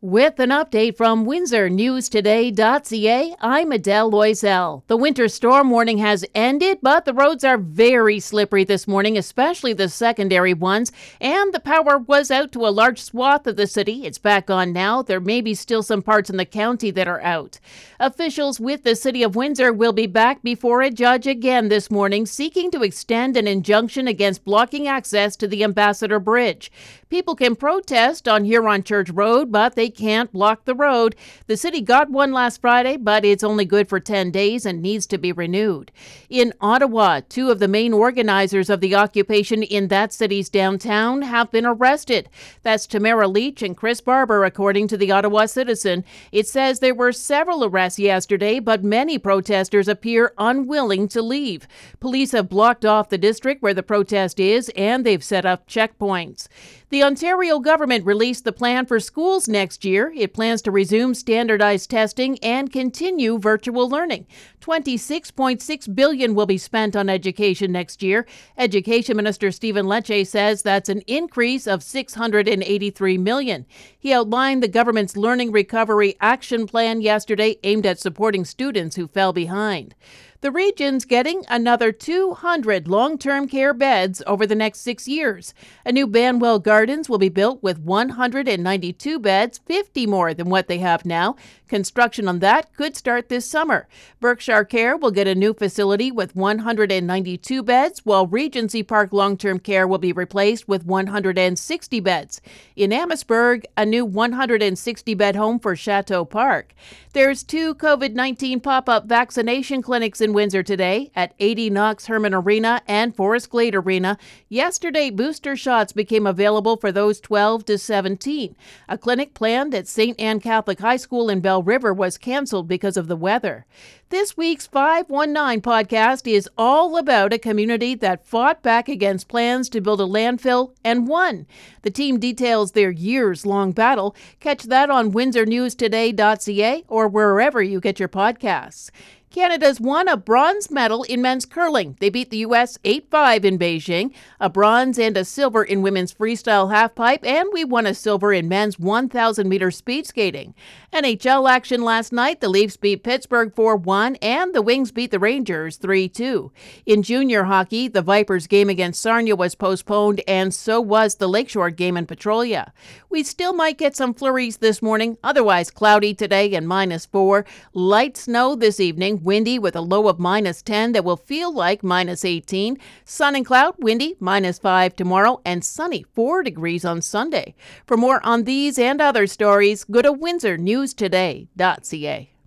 With an update from WindsorNewsToday.ca, I'm Adele Loisel. The winter storm warning has ended, but the roads are very slippery this morning, especially the secondary ones, and the power was out to a large swath of the city. It's back on now. There may be still some parts in the county that are out. Officials with the City of Windsor will be back before a judge again this morning, seeking to extend an injunction against blocking access to the Ambassador Bridge. People can protest on Huron Church Road, but they can't block the road. The city got one last Friday, but it's only good for 10 days and needs to be renewed. In Ottawa, two of the main organizers of the occupation in that city's downtown have been arrested. That's Tamara Lich and Chris Barber, according to the Ottawa Citizen. It says there were several arrests yesterday, but many protesters appear unwilling to leave. Police have blocked off the district where the protest is, and they've set up checkpoints. The Ontario government released the plan for schools next year. It plans to resume standardized testing and continue virtual learning. 26.6 billion will be spent on education next year. Education Minister Stephen Lecce says that's an increase of 683 million. He outlined the government's learning recovery action plan yesterday aimed at supporting students who fell behind. The region's getting another 200 long term care beds over the next six years. A new Banwell Gardens will be built with 192 beds, 50 more than what they have now. Construction on that could start this summer. Berkshire Care will get a new facility with 192 beds, while Regency Park Long Term Care will be replaced with 160 beds. In Amherstburg, a new 160 bed home for Chateau Park. There's two COVID 19 pop up vaccination clinics in in Windsor today at Adie Knox Herman Arena and Forest Glade Arena. Yesterday, booster shots became available for those 12 to 17. A clinic planned at St. Anne Catholic High School in Belle River was canceled because of the weather. This week's 519 podcast is all about a community that fought back against plans to build a landfill and won. The team details their years long battle. Catch that on windsornewstoday.ca or wherever you get your podcasts. Canada's won a bronze medal in men's curling. They beat the U.S. 8 5 in Beijing, a bronze and a silver in women's freestyle halfpipe, and we won a silver in men's 1,000 meter speed skating. NHL action last night the Leafs beat Pittsburgh 4 1, and the Wings beat the Rangers 3 2. In junior hockey, the Vipers game against Sarnia was postponed, and so was the Lakeshore game in Petrolia. We still might get some flurries this morning, otherwise cloudy today and minus 4. Light snow this evening windy with a low of minus 10 that will feel like minus 18. Sun and cloud, windy, minus 5 tomorrow, and sunny 4 degrees on Sunday. For more on these and other stories, go to windsornewstoday.ca.